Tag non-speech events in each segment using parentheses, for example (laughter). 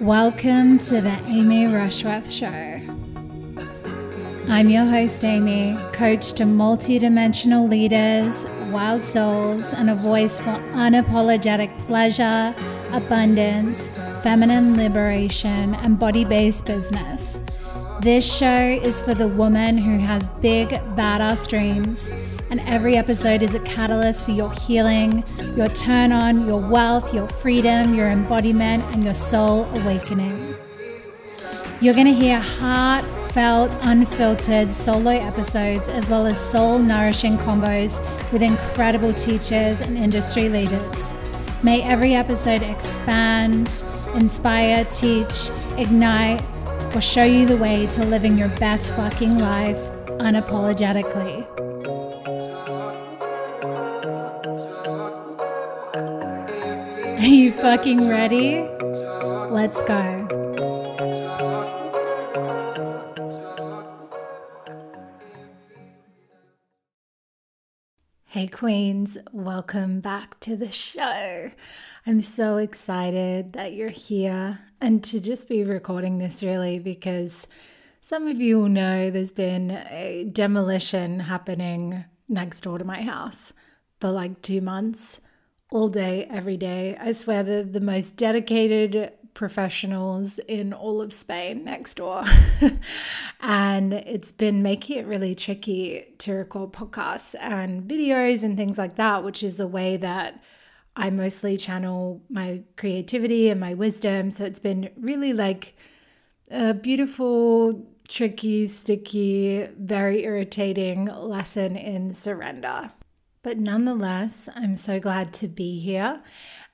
Welcome to the Amy Rushworth Show. I'm your host, Amy, coach to multidimensional leaders, wild souls, and a voice for unapologetic pleasure, abundance, feminine liberation, and body based business. This show is for the woman who has big, badass dreams and every episode is a catalyst for your healing, your turn on, your wealth, your freedom, your embodiment, and your soul awakening. You're going to hear heartfelt, unfiltered solo episodes as well as soul nourishing combos with incredible teachers and industry leaders. May every episode expand, inspire, teach, ignite, or show you the way to living your best fucking life unapologetically. Fucking ready? Let's go. Hey, Queens, welcome back to the show. I'm so excited that you're here and to just be recording this really because some of you will know there's been a demolition happening next door to my house for like two months all day, every day. I swear they're the most dedicated professionals in all of Spain next door. (laughs) and it's been making it really tricky to record podcasts and videos and things like that, which is the way that I mostly channel my creativity and my wisdom. So it's been really like a beautiful, tricky, sticky, very irritating lesson in surrender. But nonetheless, I'm so glad to be here.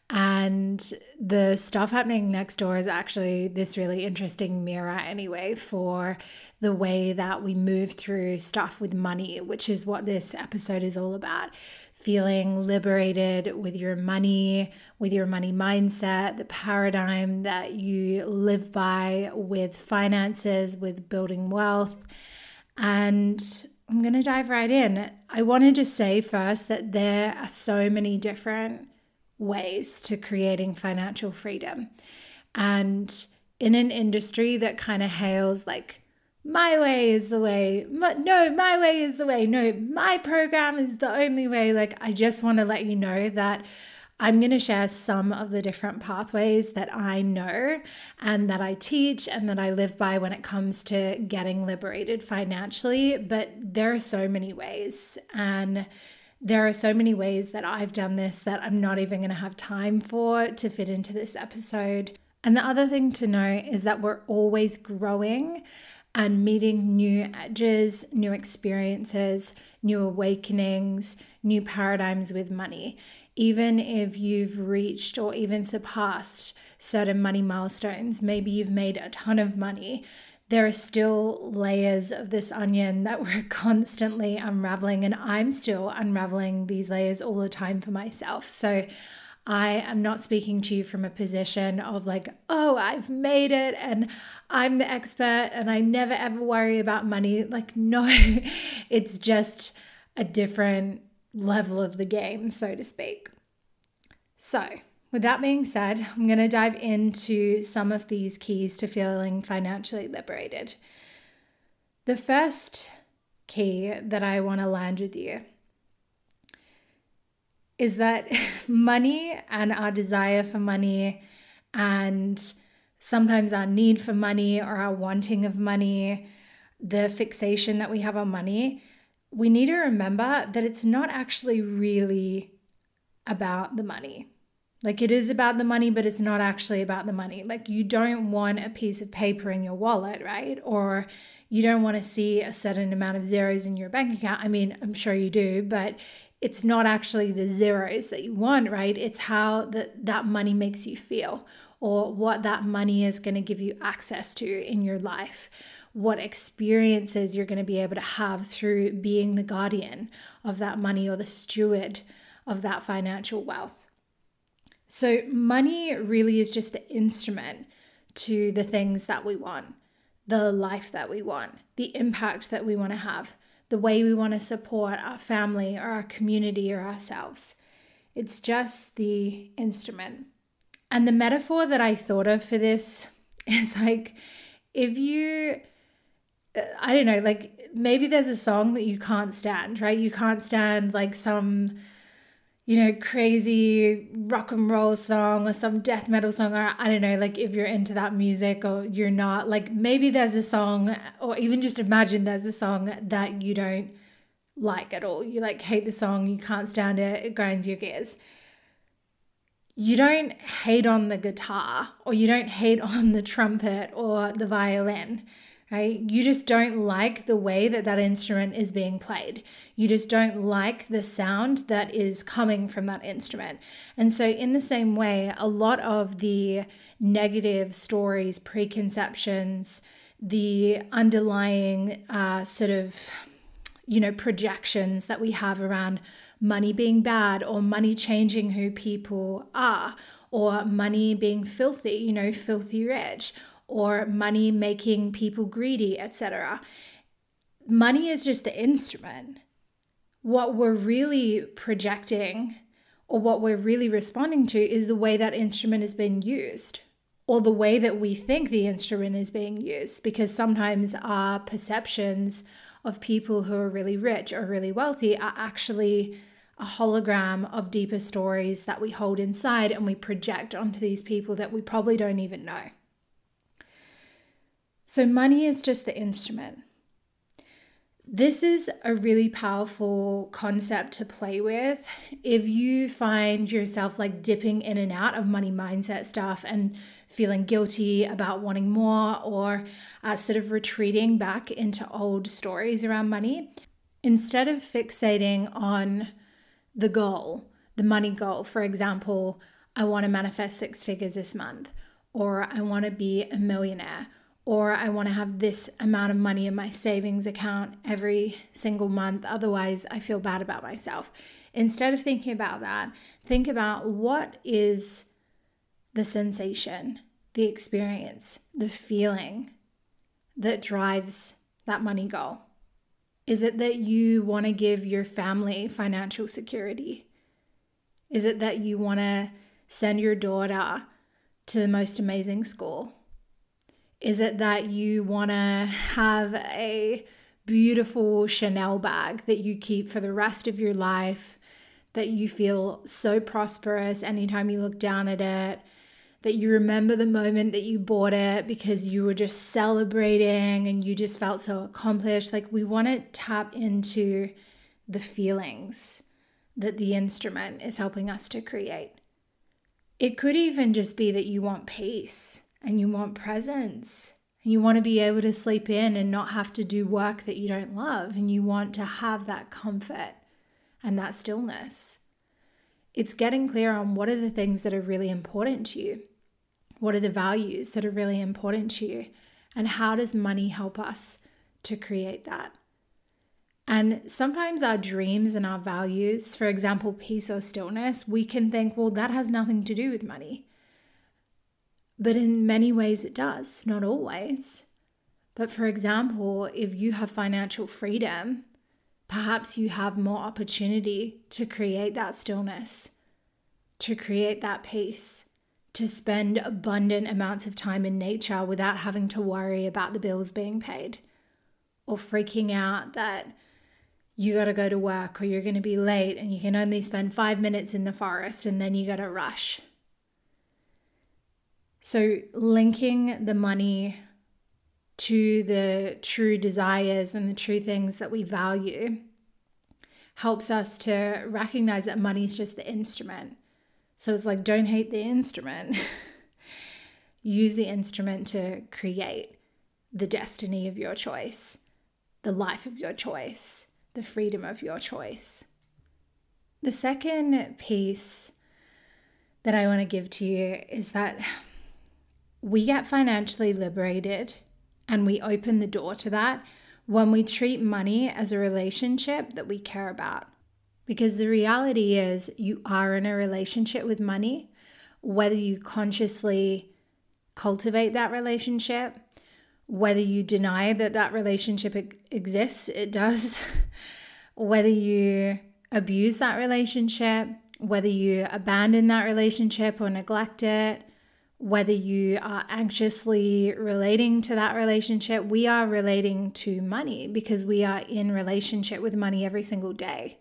And the stuff happening next door is actually this really interesting mirror, anyway, for the way that we move through stuff with money, which is what this episode is all about. Feeling liberated with your money, with your money mindset, the paradigm that you live by with finances, with building wealth. And I'm going to dive right in. I wanted to say first that there are so many different ways to creating financial freedom. And in an industry that kind of hails like, my way is the way. My, no, my way is the way. No, my program is the only way. Like, I just want to let you know that I'm going to share some of the different pathways that I know and that I teach and that I live by when it comes to getting liberated financially. But there are so many ways. And there are so many ways that I've done this that I'm not even going to have time for to fit into this episode. And the other thing to know is that we're always growing and meeting new edges, new experiences, new awakenings, new paradigms with money even if you've reached or even surpassed certain money milestones, maybe you've made a ton of money, there are still layers of this onion that (laughs) we're constantly unraveling. And I'm still unraveling these layers all the time for myself. So I am not speaking to you from a position of like, oh, I've made it and I'm the expert and I never ever worry about money. Like, (laughs) no, it's just a different level of the game, so to speak. So, with that being said, I'm going to dive into some of these keys to feeling financially liberated. The first key that I want to land with you is that (laughs) money and our desire for money and sometimes our need for money or our wanting of money, the fixation that we have on money we need to remember that it's not actually really about the money. Like it is about the money, but it's not actually about the money. Like you don't want a piece of paper in your wallet, right? Or you don't want to see a certain amount of zeros in your bank account. I mean, I'm sure you do, but it's not actually the zeros that you want, right? It's how that that money makes you feel or what that money is going to give you access to in your life what experiences you're going to be able to have through being the guardian of that money or the steward of that financial wealth. So, money really is just the instrument to the things that we want, the life that we want, the impact that we want to have, the way we want to support our family or our community or ourselves. It's just the instrument. And the metaphor that I thought of for this (laughs) is like if you I don't know, like maybe there's a song that you can't stand, right? You can't stand like some, you know, crazy rock and roll song or some death metal song, or I don't know, like if you're into that music or you're not, like maybe there's a song, or even just imagine there's a song that you don't like at all. You like hate the song, you can't stand it, it grinds your gears. You don't hate on the guitar or you don't hate on the trumpet or the violin right? You just don't like the way that that instrument is being played. You just don't like the sound that is coming from that instrument. And so, in the same way, a lot of the negative stories, preconceptions, the underlying uh, sort of, you know, projections that we have around money being bad or money changing who people are or money being filthy, you know, filthy rich or money making people greedy, etc. Money is just the instrument. What we're really projecting or what we're really responding to is the way that instrument is being used or the way that we think the instrument is being used because sometimes our perceptions of people who are really rich or really wealthy are actually a hologram of deeper stories that we hold inside and we project onto these people that we probably don't even know. So, money is just the instrument. This is a really powerful concept to play with. If you find yourself like dipping in and out of money mindset stuff and feeling guilty about wanting more or uh, sort of retreating back into old stories around money, instead of fixating on the goal, the money goal, for example, I want to manifest six figures this month, or I want to be a millionaire or I want to have this amount of money in my savings account every single month. Otherwise, I feel bad about myself. Instead of thinking about that, think about what is the sensation, the experience, the feeling that drives that money goal. Is it that you want to give your family financial security? Is it that you want to send your daughter to the most amazing school? Is it that you want to have a beautiful Chanel bag that you keep for the rest of your life, that you feel so prosperous anytime you look down at it? that you remember the moment that you bought it because you were just celebrating and you just felt so accomplished. Like, we want to tap into the feelings that the instrument is helping us to create. It could even just be that you want peace and you want presence and you want to be able to sleep in and not have to do work that you don't love and you want to have that comfort and that stillness. It's getting clear on what are the things that are really important to you. What are the values that are really important to you? And how does money help us to create that? And sometimes our dreams and our values, for example, peace or stillness, we can think, well, that has nothing to do with money. But in many ways, it does, not always. But for example, if you have financial freedom, perhaps you have more opportunity to create that stillness, to create that peace, to spend abundant amounts of time in nature without having to worry about the bills being paid or freaking out that you got to go to work or you're going to be late and you can only spend five minutes in the forest and then you got to rush. So, linking the money to the true desires and the true things that we value helps us to recognize that money is just the instrument. So, it's like, don't hate the instrument. (laughs) Use the instrument to create the destiny of your choice, the life of your choice, the freedom of your choice. The second piece that I want to give to you is that we get financially liberated and we open the door to that when we treat money as a relationship that we care about. Because the reality is, you are in a relationship with money, whether you consciously cultivate that relationship, whether you deny that that relationship exists, it does, (laughs) whether you abuse that relationship, whether you abandon that relationship or neglect it, whether you are anxiously relating to that relationship, we are relating to money because we are in relationship with money every single day.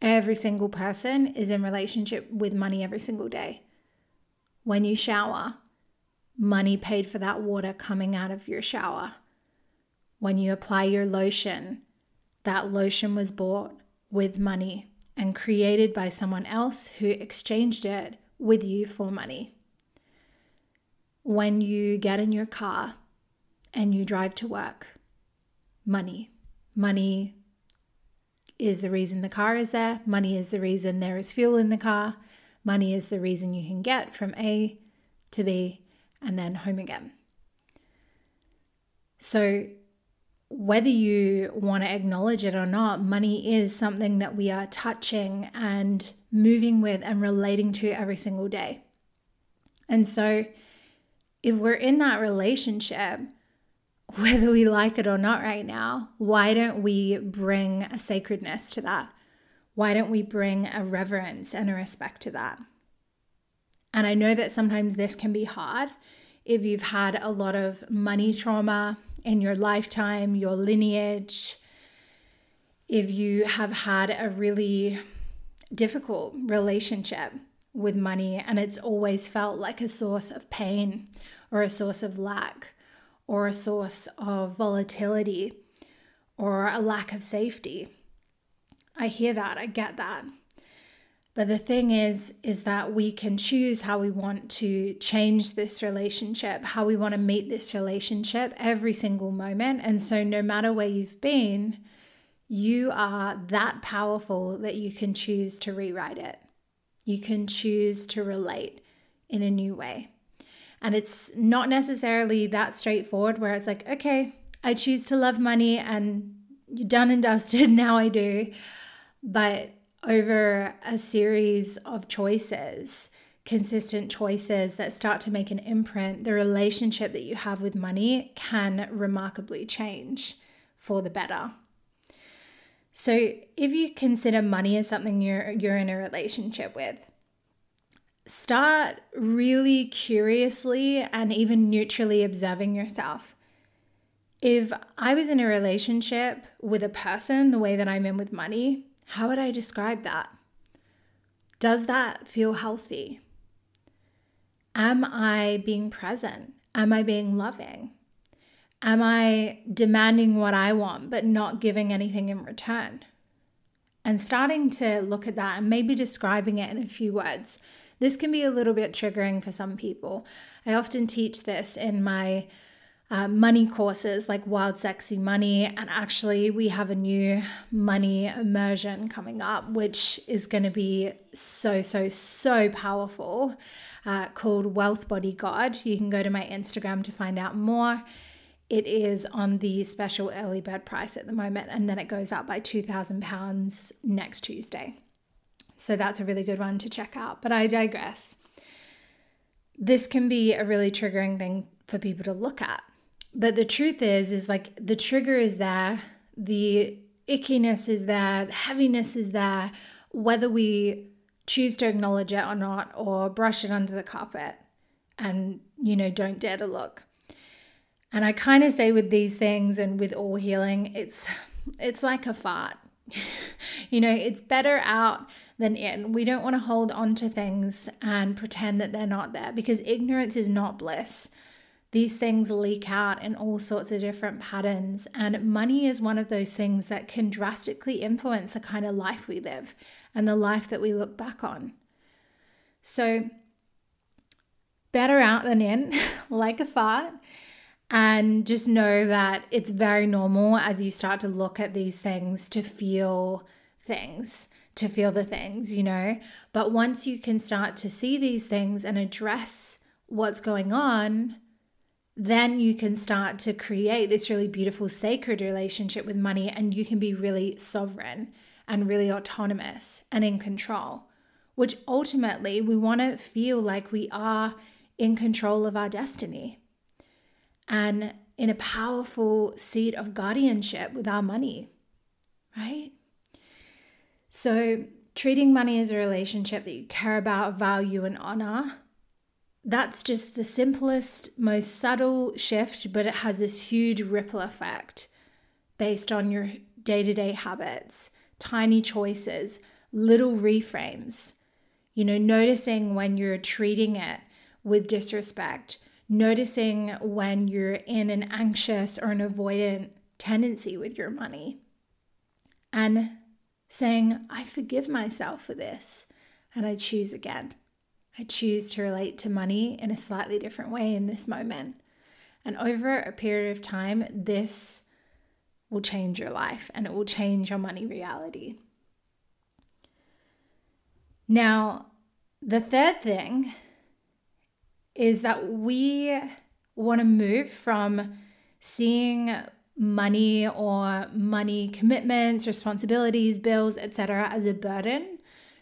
Every single person is in relationship with money every single day. When you shower, money paid for that water coming out of your shower. When you apply your lotion, that lotion was bought with money and created by someone else who exchanged it with you for money when you get in your car and you drive to work? Money. Money is the reason the car is there. Money is the reason there is fuel in the car. Money is the reason you can get from A to B and then home again. So, whether you want to acknowledge it or not, money is something that we are touching and moving with and relating to every single day. And so, if we're in that relationship, whether we like it or not right now, why don't we bring a sacredness to that? Why don't we bring a reverence and a respect to that? And I know that sometimes this can be hard if you've had a lot of money trauma in your lifetime, your lineage, if you have had a really difficult relationship with money and it's always felt like a source of pain or a source of lack or a source of volatility or a lack of safety. I hear that, I get that. But the thing is is that we can choose how we want to change this relationship, how we want to meet this relationship every single moment. And so no matter where you've been, you are that powerful that you can choose to rewrite it. You can choose to relate in a new way. And it's not necessarily that straightforward where it's like, okay, I choose to love money and you're done and dusted. (laughs) Now I do. But over a series of choices, consistent choices that start to make an imprint, the relationship that you have with money can remarkably change for the better. So if you consider money as something you're you're in a relationship with, start really curiously and even neutrally observing yourself. If I was in a relationship with a person the way that I'm in with money, how would I describe that? Does that feel healthy? Am I being present? Am I being loving? Am I demanding what I want but not giving anything in return? And starting to look at that and maybe describing it in a few words. This can be a little bit triggering for some people. I often teach this in my uh, money courses like Wild Sexy Money. And actually, we have a new money immersion coming up, which is going to be so, so, so powerful uh, called Wealth Body God. You can go to my Instagram to find out more. It is on the special early bird price at the moment, and then it goes up by £2,000 next Tuesday. So that's a really good one to check out. But I digress. This can be a really triggering thing for people to look at. But the truth is, is like the trigger is there, the ickiness is there, the heaviness is there, whether we choose to acknowledge it or not, or brush it under the carpet and, you know, don't dare to look. And I kind of say with these things and with all healing, it's it's like a fart. (laughs) you know, it's better out than in. We don't want to hold on to things and pretend that they're not there because ignorance is not bliss. These things leak out in all sorts of different patterns, and money is one of those things that can drastically influence the kind of life we live and the life that we look back on. So, better out than in, (laughs) like a fart. And just know that it's very normal as you start to look at these things to feel things, to feel the things, you know. But once you can start to see these things and address what's going on, then you can start to create this really beautiful sacred relationship with money and you can be really sovereign and really autonomous and in control, which ultimately we want to feel like we are in control of our destiny and in a powerful seat of guardianship with our money, right? So, treating money as a relationship that you care about, value, and honor, that's just the simplest, most subtle shift, but it has this huge ripple effect based on your day to day habits, tiny choices, little reframes. You know, noticing when you're treating it with disrespect, noticing when you're in an anxious or an avoidant tendency with your money, and saying, I forgive myself for this and I choose again. I choose to relate to money in a slightly different way in this moment. And over a period of time, this will change your life and it will change your money reality. Now, the third thing is that we want to move from seeing money or money commitments, responsibilities, bills, etc., as a burden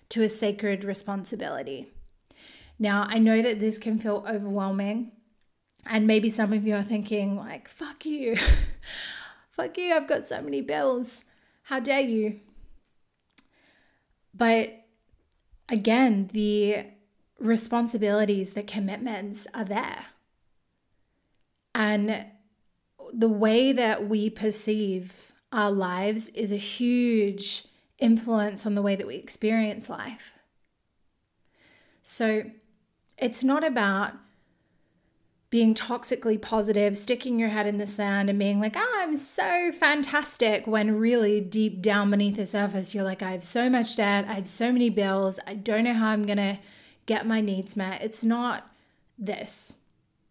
to a sacred responsibility. Now, I know that this can feel overwhelming, and maybe some of you are thinking, like, fuck you, (laughs) fuck you, I've got so many bills. How dare you? But again, the responsibilities, the commitments are there. And the way that we perceive our lives is a huge influence on the way that we experience life. So it's not about being toxically positive, sticking your head in the sand and being like, oh, I'm so fantastic, when really deep down beneath the surface, you're like, I have so much debt, I have so many bills, I don't know how I'm to get my needs met. It's not this.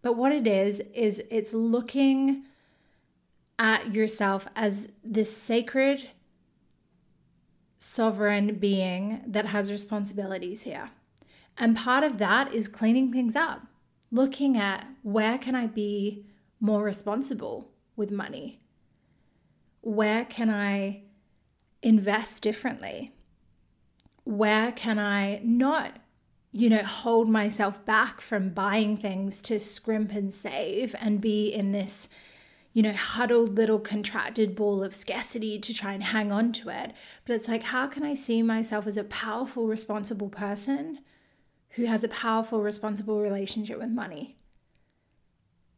But what it is, is it's looking at yourself as this sacred, sovereign being that has responsibilities here. And part of that is cleaning things up, looking at where can I be more responsible with money? Where can I invest differently? Where can I not, you know, hold myself back from buying things to scrimp and save and be in this you know, huddled little contracted ball of scarcity to try and hang on to it. But it's like, how can I see myself as a powerful, responsible person who has a powerful, responsible relationship with money?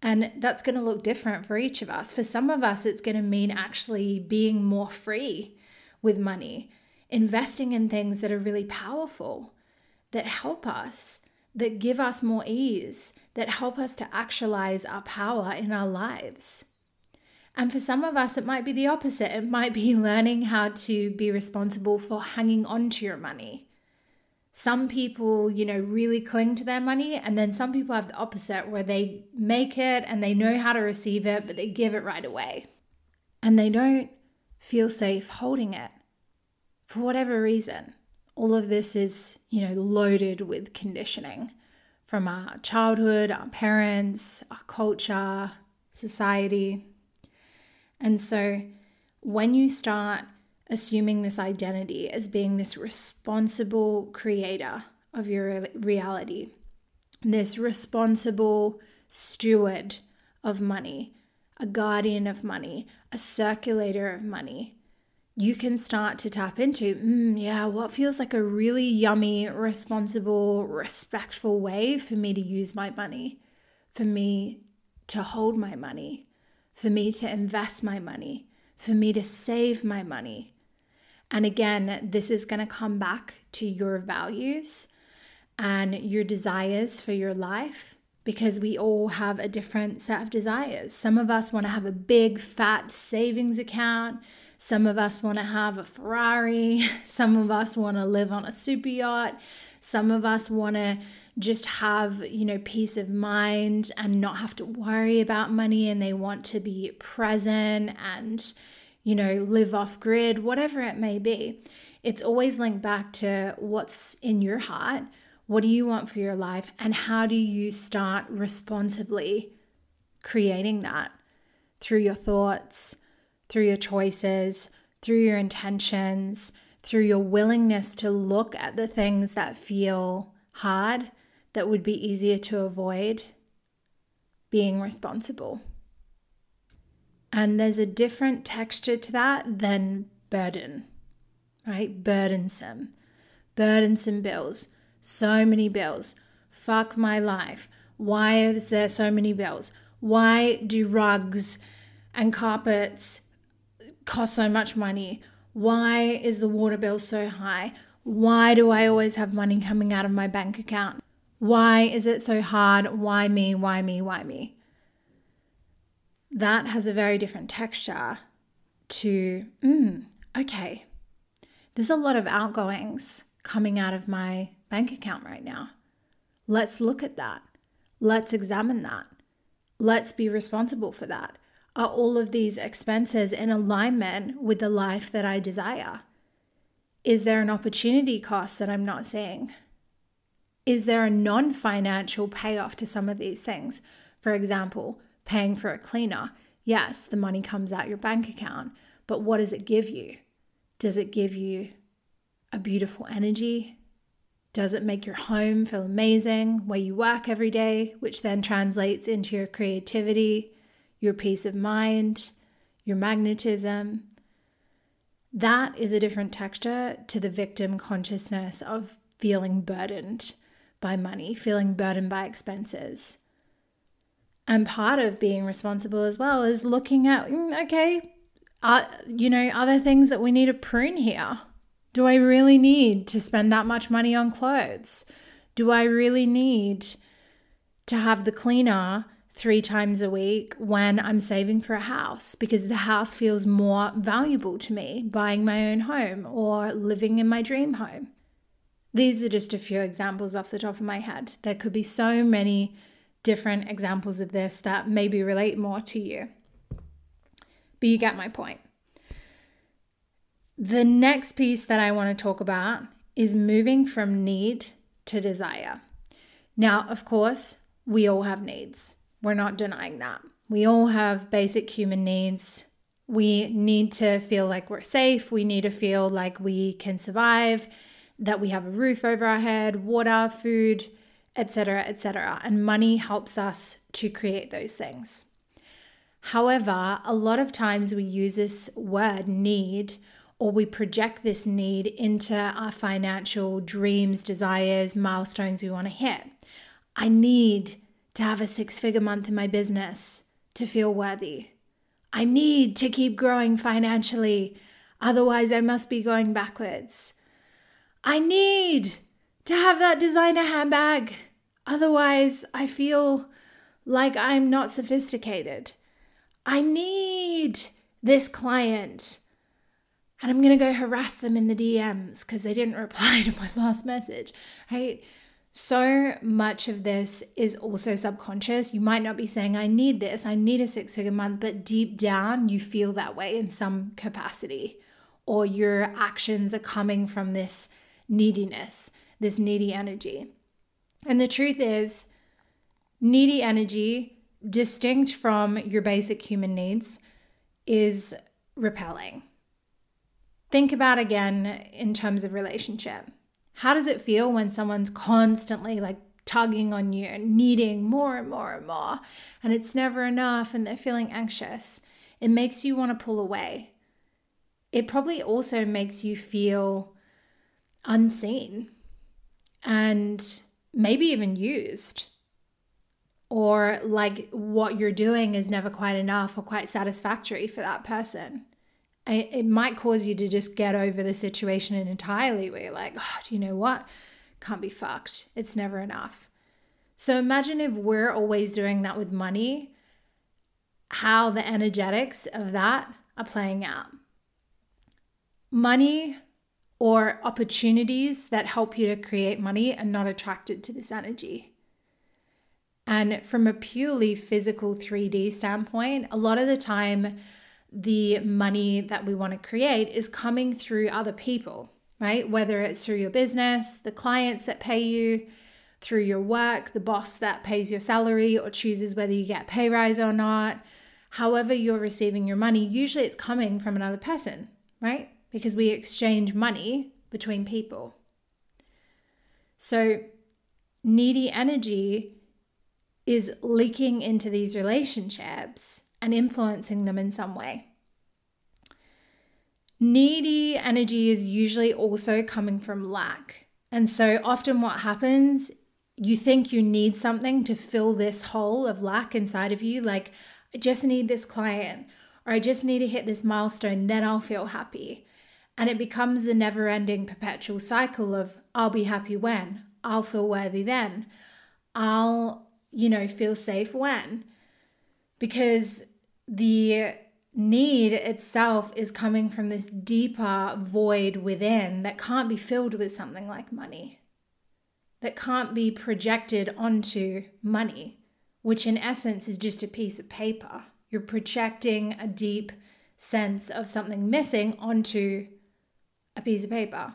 And that's going to look different for each of us. For some of us, it's going to mean actually being more free with money, investing in things that are really powerful, that help us, that give us more ease, that help us to actualize our power in our lives. And for some of us, it might be the opposite. It might be (laughs) learning how to be responsible for hanging on to your money. Some people, you know, really cling to their money, and then some people have the opposite where they make it and they know how to receive it, but they give it right away. And they don't feel safe holding it for whatever reason. All of this is, you know, loaded with conditioning from our childhood, our parents, our culture, society. And so when you start assuming this identity as being this responsible creator of your reality, this responsible steward of money, a guardian of money, a circulator of money, you can start to tap into, mm, yeah, what feels like a really yummy, responsible, respectful way for me to use my money, for me to hold my money, for me to invest my money, for me to save my money. And again, this is going to come back to your values and your desires for your life because we all have a different set of desires. Some of us want to have a big fat savings account. Some of us want to have a Ferrari. (laughs) Some of us want to live on a super yacht. Some of us want to just have, you know, peace of mind and not have to worry about money and they want to be present and, you know, live off grid, whatever it may be. It's always linked back to what's in your heart. What do you want for your life? And how do you start responsibly creating that through your thoughts, through your choices, through your intentions, through your willingness to look at the things that feel hard that would be easier to avoid being responsible. And there's a different texture to that than burden, right? Burdensome. Burdensome bills. So many bills. Fuck my life. Why is there so many bills? Why do rugs and carpets cost so much money? Why is the water bill so high? Why do I always have money coming out of my bank account? Why is it so hard? Why me? Why me? Why me? That has a very different texture to, mm, okay, there's a lot of outgoings coming out of my bank account right now. Let's look at that. Let's examine that. Let's be responsible for that. Are all of these expenses in alignment with the life that I desire? Is there an opportunity cost that I'm not seeing? Is there a non financial payoff to some of these things? For example, paying for a cleaner. Yes, the money comes out your bank account, but what does it give you? Does it give you a beautiful energy? Does it make your home feel amazing where you work every day, which then translates into your creativity? Your peace of mind, your magnetism. That is a different texture to the victim consciousness of feeling burdened by money, feeling burdened by expenses. And part of being responsible as well is looking at, mm, okay, are, you know, are there things that we need to prune here? Do I really need to spend that much money on clothes? Do I really need to have the cleaner three times a week when I'm saving for a house because the house feels more valuable to me, buying my own home or living in my dream home. These are just a few examples off the top of my head. There could be so many different examples of this that maybe relate more to you. But you get my point. The next piece that I want to talk about is moving from need to desire. Now, of course, we all have needs. We're not denying that. We all have basic human needs. We need to feel like we're safe. We need to feel like we can survive, that we have a roof over our head, water, food, etc., etc. And money helps us to create those things. However, a lot of times we use this word need or we project this need into our financial dreams, desires, milestones we want to hit. I need to have a six figure month in my business to feel worthy. I need to keep growing financially, otherwise, I must be going backwards. I need to have that designer handbag, otherwise, I feel like I'm not sophisticated. I need this client. And I'm going to go harass them in the DMs because they didn't (laughs) reply to my last message, right? So much of this is also subconscious. You might not be saying, I need this, I need a six figure month, but deep down, you feel that way in some capacity, or your actions are coming from this neediness, this needy energy. And the truth is, needy energy, distinct from your basic human needs, is repelling. Think about again in terms of relationship how does it feel when someone's constantly like tugging on you and needing more and more and more, and it's never enough and they're feeling anxious? It makes you want to pull away. It probably also makes you feel unseen and maybe even used or like what you're doing is never quite enough or quite satisfactory for that person it might cause you to just get over the situation entirely where you're like, oh, do you know what? Can't be fucked. It's never enough. So imagine if we're always doing that with money, how the energetics of that are playing out. Money or opportunities that help you to create money are not attracted to this energy. And from a purely physical 3D standpoint, a lot of the time, the money that we want to create is coming through other people, right? Whether it's through your business, the clients that pay you, through your work, the boss that pays your salary or chooses whether you get pay rise or not. However, you're receiving your money, usually it's coming from another person, right? Because we exchange money between people. So, needy energy is leaking into these relationships and influencing them in some way. Needy energy is usually also coming from lack. And so often what happens you think you need something to fill this hole of lack inside of you, like, I just need this client or I just need to hit this milestone, then I'll feel happy. And it becomes the never ending perpetual cycle of I'll be happy when, I'll feel worthy then, I'll, you know, feel safe when. Because the need itself is coming from this deeper void within that can't be filled with something like money, that can't be projected onto money, which in essence is just a piece of paper. You're projecting a deep sense of something missing onto a piece of paper.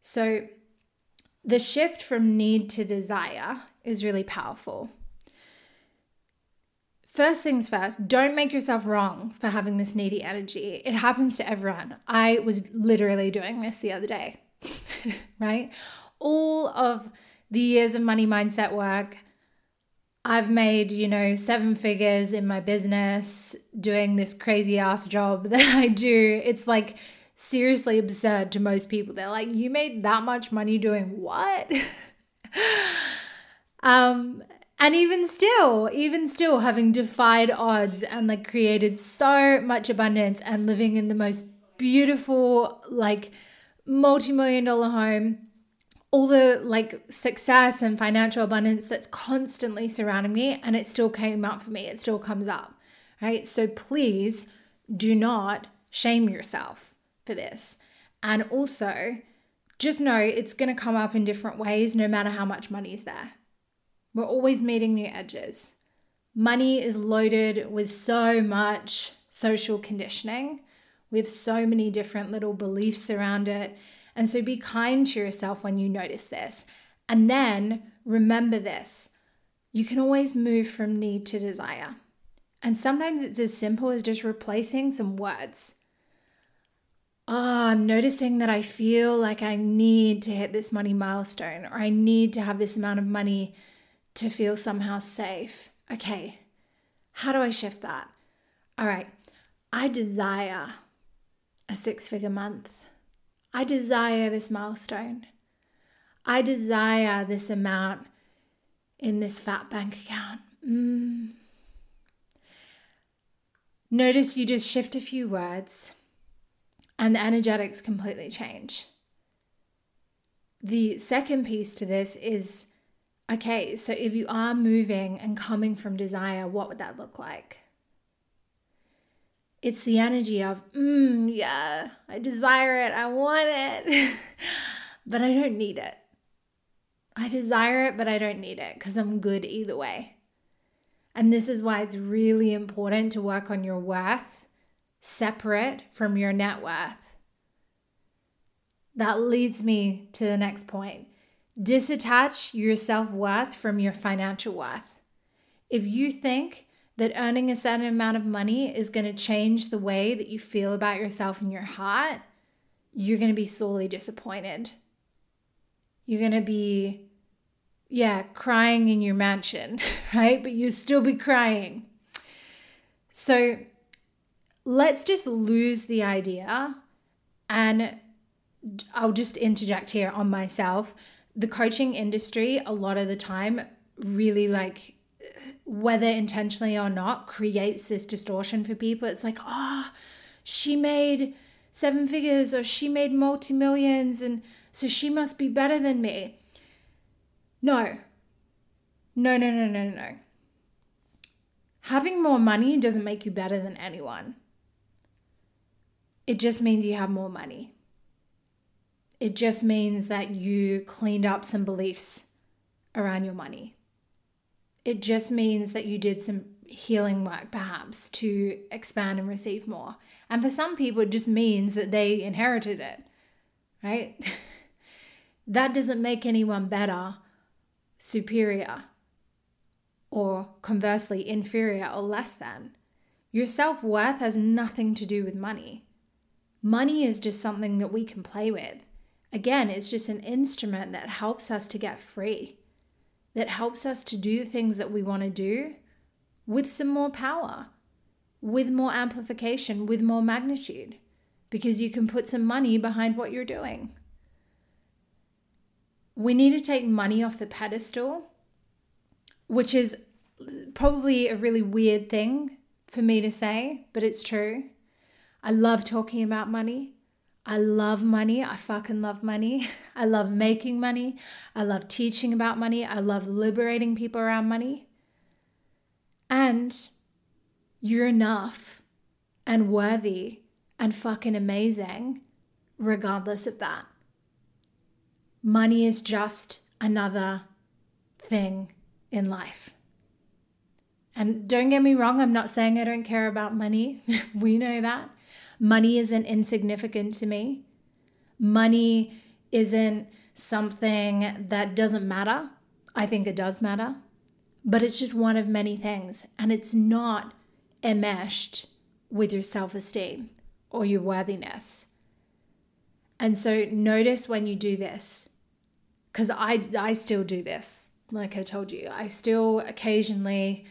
So, the shift from need to desire is really powerful. First things first, don't make yourself wrong for having this needy energy. It happens to everyone. I was literally doing this the other day, (laughs) right? All of the years of money mindset work, I've made, you know, seven figures in my business doing this crazy ass job (laughs) that I do. It's like seriously absurd to most people. They're like, "You made that much money doing what?" (laughs) um and even still, even still having defied odds and like created so much abundance and living in the most beautiful like multi-million dollar home all the like success and financial abundance that's constantly surrounding me and it still came up for me it still comes up right? So please do not shame yourself for this. And also just know it's going to come up in different ways no matter how much money is there we're always meeting new edges money is loaded with so much social conditioning we have so many different little beliefs around it and so be kind to yourself when you notice this. And then remember this you can always move from need to desire. And sometimes it's as simple as just replacing some words. Oh, I'm noticing that I feel like I need to hit this money milestone or I need to have this amount of money to feel somehow safe. Okay, how do I shift that? All right, I desire a six figure month. I desire this milestone. I desire this amount in this fat bank account. Mm. Notice you just shift a few words and the energetics completely change. The second piece to this is okay, so if you are moving and coming from desire, what would that look like? It's the energy of, mm, yeah, I desire it, I want it, (laughs) but I don't need it. I desire it, but I don't need it because I'm good either way. And this is why it's really important to work on your worth separate from your net worth. That leads me to the next point. Disattach your self worth from your financial worth. If you think that earning a certain amount of money is going to change the way that you feel about yourself in your heart, you're going to be sorely disappointed. You're going to be, yeah, crying in your mansion, (laughs) right? But you'll still be crying. So let's just lose the idea. And I'll just interject here on myself. The coaching industry, a lot of the time, really like whether intentionally or not, creates this distortion for people. It's like, oh, she made seven figures or she made multi millions, and so she must be better than me. No, no, no, no, no, no. Having more money doesn't make you better than anyone. It just means you have more money. It just means that you cleaned up some beliefs around your money. It just means that you did some healing work, perhaps, to expand and receive more. And for some people, it just means that they inherited it, right? (laughs) that doesn't make anyone better, superior, or conversely, inferior or less than. Your self worth has nothing to do with money. Money is just something that we can play with. Again, it's just an instrument that helps us to get free that helps us to do the things that we want to do with some more power, with more amplification, with more magnitude, because you can put some money behind what you're doing. we need to take money off the pedestal, which is probably a really weird thing for me to say, but it's true. I love talking about money. I love money. I fucking love money. (laughs) I love making money. I love teaching about money. I love liberating people around money. And you're enough and worthy and fucking amazing regardless of that. Money is just another thing in life. And don't get me wrong, I'm not saying I don't care about money. (laughs) we know that. Money isn't insignificant to me. Money isn't something that doesn't matter. I think it does matter, but it's just one of many things. And it's not enmeshed with your self esteem or your worthiness. And so notice when you do this, because I, I still do this. Like I told you, I still occasionally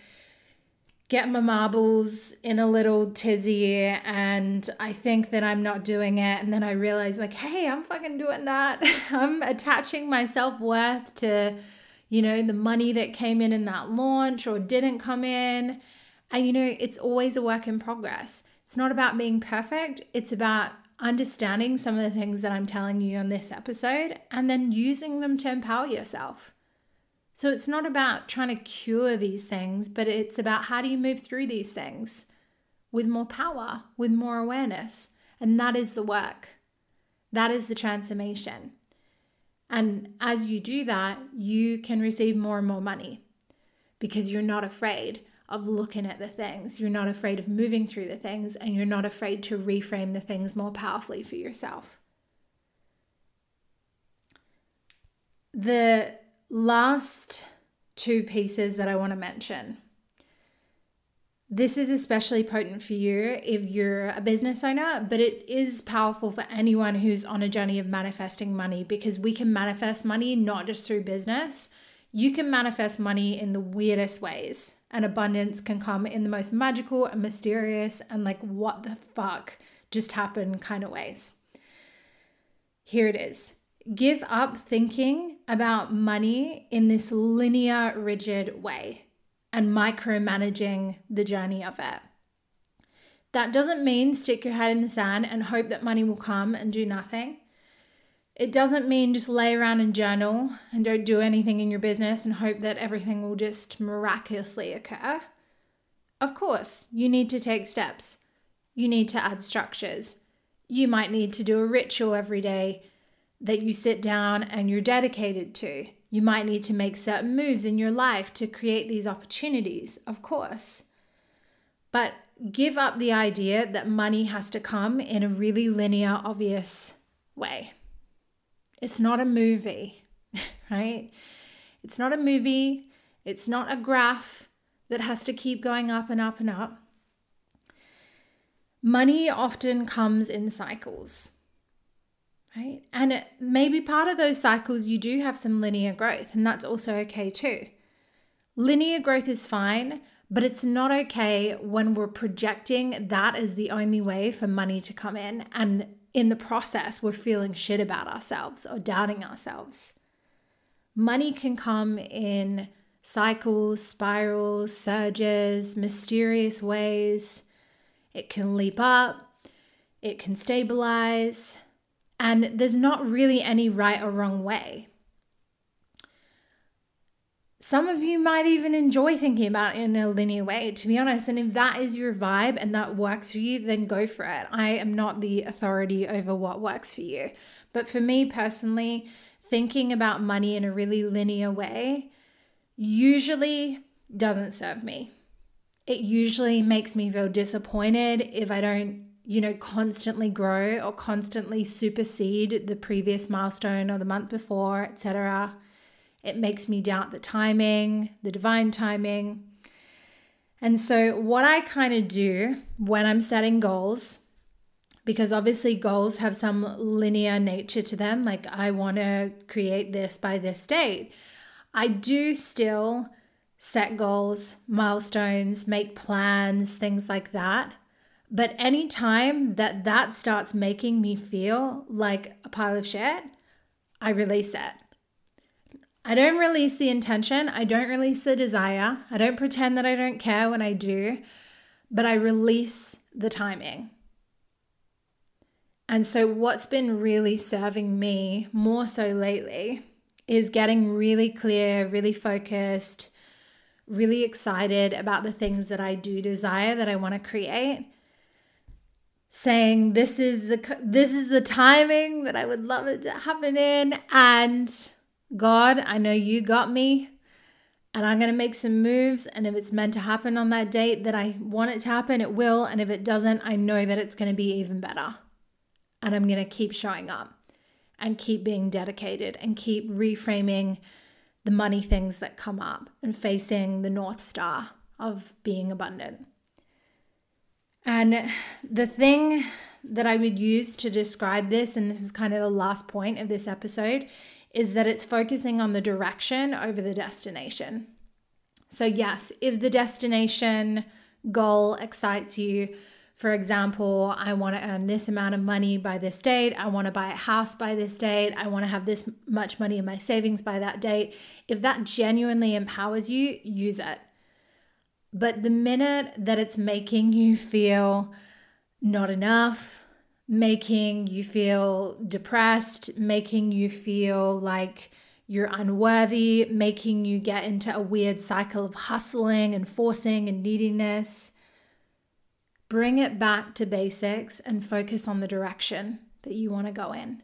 get my marbles in a little tizzy and I think that I'm not doing it. And then I realize, like, hey, I'm fucking doing that. (laughs) I'm attaching my self worth to, you know, the money that came in in that launch or didn't come in. And, you know, it's always a work in progress. It's not about being perfect, it's about understanding some of the things that I'm telling you on this episode and then using them to empower yourself. So it's not about trying to cure these things, but it's about how do you move through these things with more power, with more awareness. And that is the work. That is the transformation. And as you do that, you can receive more and more money because you're not afraid of looking at the things. You're not afraid of moving through the things, and you're not afraid to reframe the things more powerfully for yourself. The last two pieces that I want to mention. This is especially potent for you if you're a business owner, but it is powerful for anyone who's on a journey of manifesting money because we can manifest money not just through business. You can manifest money in the weirdest ways, and abundance can come in the most magical and mysterious and like, what the fuck just happened kind of ways. Here it is give up thinking about money in this linear, rigid way and micromanaging the journey of it. That doesn't mean stick your head in the sand and hope that money will come and do nothing. It doesn't mean just lay around and journal and don't do anything in your business and hope that everything will just miraculously occur. Of course, you need to take steps. You need to add structures. You might need to do a ritual every day that you sit down and you're dedicated to. You might need to make certain moves in your life to create these opportunities, of course. But give up the idea that money has to come in a really linear, obvious way. It's not a movie, (laughs) right? It's not a movie. It's not a graph that has to keep going up and up and up. Money often comes in cycles right? And it, maybe part of those cycles you do have some linear growth, and that's also okay too. Linear growth is fine, but it's not okay when we're projecting that as the only way for money to come in. And in the process, we're feeling shit about ourselves or doubting ourselves. Money can come in cycles, spirals, surges, mysterious ways. It can leap up, it can stabilize, and there's not really any right or wrong way. Some of you might even enjoy thinking about it in a linear way, to be honest. And if that is your vibe and that works for you, then go for it. I am not the authority over what works for you. But for me personally, thinking about money in a really linear way usually doesn't serve me. It usually makes me feel disappointed if I don't you know, constantly grow or constantly supersede the previous milestone or the month before, etc. It makes me doubt the timing, the divine timing. And so, what I kind of do when I'm setting goals, because obviously goals have some linear nature to them, like I want to create this by this date, I do still set goals, milestones, make plans, things like that. But anytime that that starts making me feel like a pile of shit, I release it. I don't release the intention, I don't release the desire, I don't pretend that I don't care when I do, but I release the timing. And so, what's been really serving me more so lately is getting really clear, really focused, really excited about the things that I do desire that I want to create. Saying this is the this is the timing that I would love it to happen in and God, I know you got me and I'm going to make some moves and if it's meant to happen on that date that I want it to happen, it will and if it doesn't, I know that it's going to be even better. And I'm going to keep showing up and keep being dedicated and keep reframing the money things that come up and facing the North Star of being abundant. And the thing that I would use to describe this, and this is kind of the last point of this episode, is that it's focusing on the direction over the destination. So, yes, if the destination goal excites you, for example, I want to earn this amount of money by this date. I want to buy a house by this date. I want to have this much money in my savings by that date. If that genuinely empowers you, use it. But the minute that it's making you feel not enough, making you feel depressed, making you feel like you're unworthy, making you get into a weird cycle of hustling and forcing and neediness, Bring it back to basics and focus on the direction that you want to go in.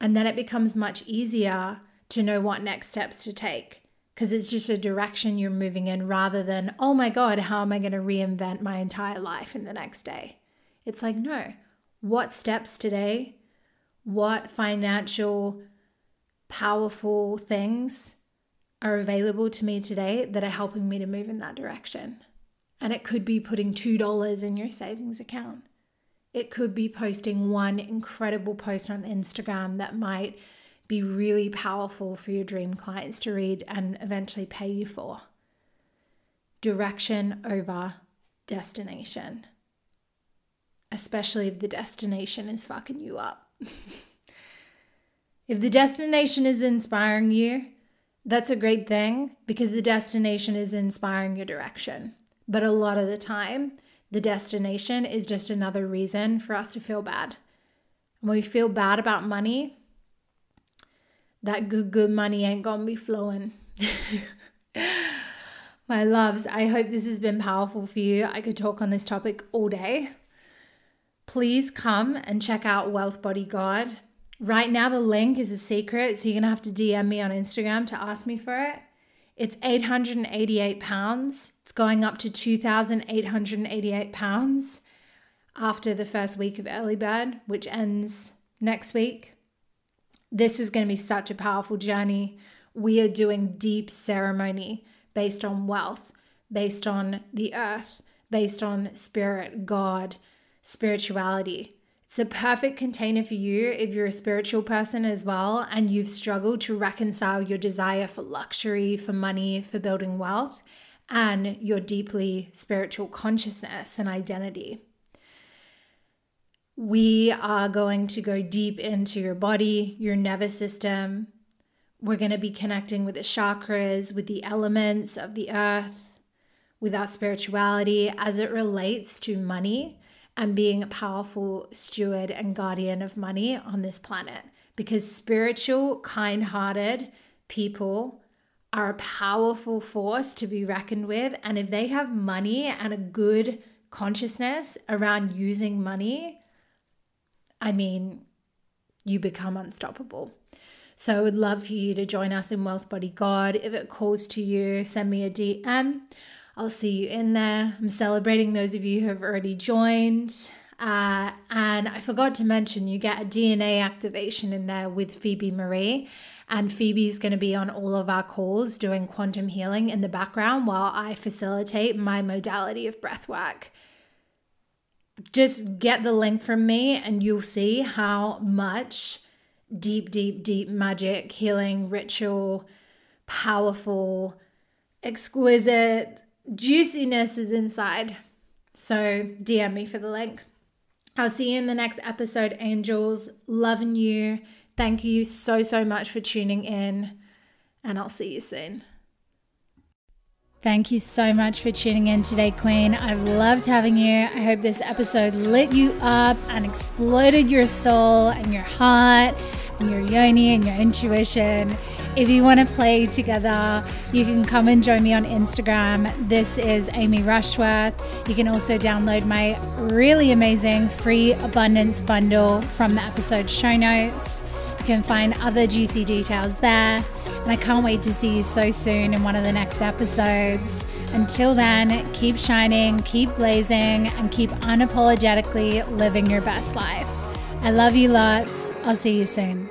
And then it becomes much easier to know what next steps to take because it's just a direction you're moving in rather than, oh my God, how am I going to reinvent my entire life in the next day? It's like, no, what steps today? What financial, powerful things are available to me today that are helping me to move in that direction? And it could be putting $2 in your savings account. It could be posting one incredible post on Instagram that might be really powerful for your dream clients to read and eventually pay you for. Direction over destination, especially if the destination is fucking you up. (laughs) if the destination is inspiring you, that's a great thing because the destination is inspiring your direction. But a lot of the time, the destination is just another reason for us to feel bad. When we feel bad about money, that good, good money ain't gonna be flowing. My loves, I hope this has been powerful for you. I could talk on this topic all day. Please come and check out Wealth Body God. Right now, the link is a secret, so you're gonna have to DM me on Instagram to ask me for it. It's 888 pounds. It's going up to 2,888 pounds after the first week of early bird, which ends next week. This is going to be such a powerful journey. We are doing deep ceremony based on wealth, based on the earth, based on spirit, God, spirituality. It's a perfect container for you if you're a spiritual person as well and you've struggled to reconcile your desire for luxury, for money, for building wealth, and your deeply spiritual consciousness and identity. We are going to go deep into your body, your nervous system. We're going to be connecting with the chakras, with the elements of the earth, with our spirituality as it relates to money and being a powerful steward and guardian of money on this planet. Because spiritual, kind hearted people are a powerful force to be reckoned with. And if they have money and a good consciousness around using money, I mean, you become unstoppable. So I would love for you to join us in Wealth Body God. If it calls to you, send me a DM. I'll see you in there. I'm celebrating those of you who have already joined. Uh, and I forgot to mention, you get a DNA activation in there with Phoebe Marie. And Phoebe's going to be on all of our calls doing quantum healing in the background while I facilitate my modality of breath work. Just get the link from me, and you'll see how much deep, deep, deep magic, healing, ritual, powerful, exquisite juiciness is inside. So DM me for the link. I'll see you in the next episode, angels. Loving you. Thank you so, so much for tuning in. and I'll see you soon. Thank you so much for tuning in today, Queen. I've loved having you. I hope this episode lit you up and exploded your soul and your heart and your yoni and your intuition. If you want to play together, you can come and join me on Instagram. This is Amy Rushworth. You can also download my really amazing free abundance bundle from the episode show notes. Can find other juicy details there. And I can't wait to see you so soon in one of the next episodes. Until then, keep shining, keep blazing, and keep unapologetically living your best life. I love you lots. I'll see you soon.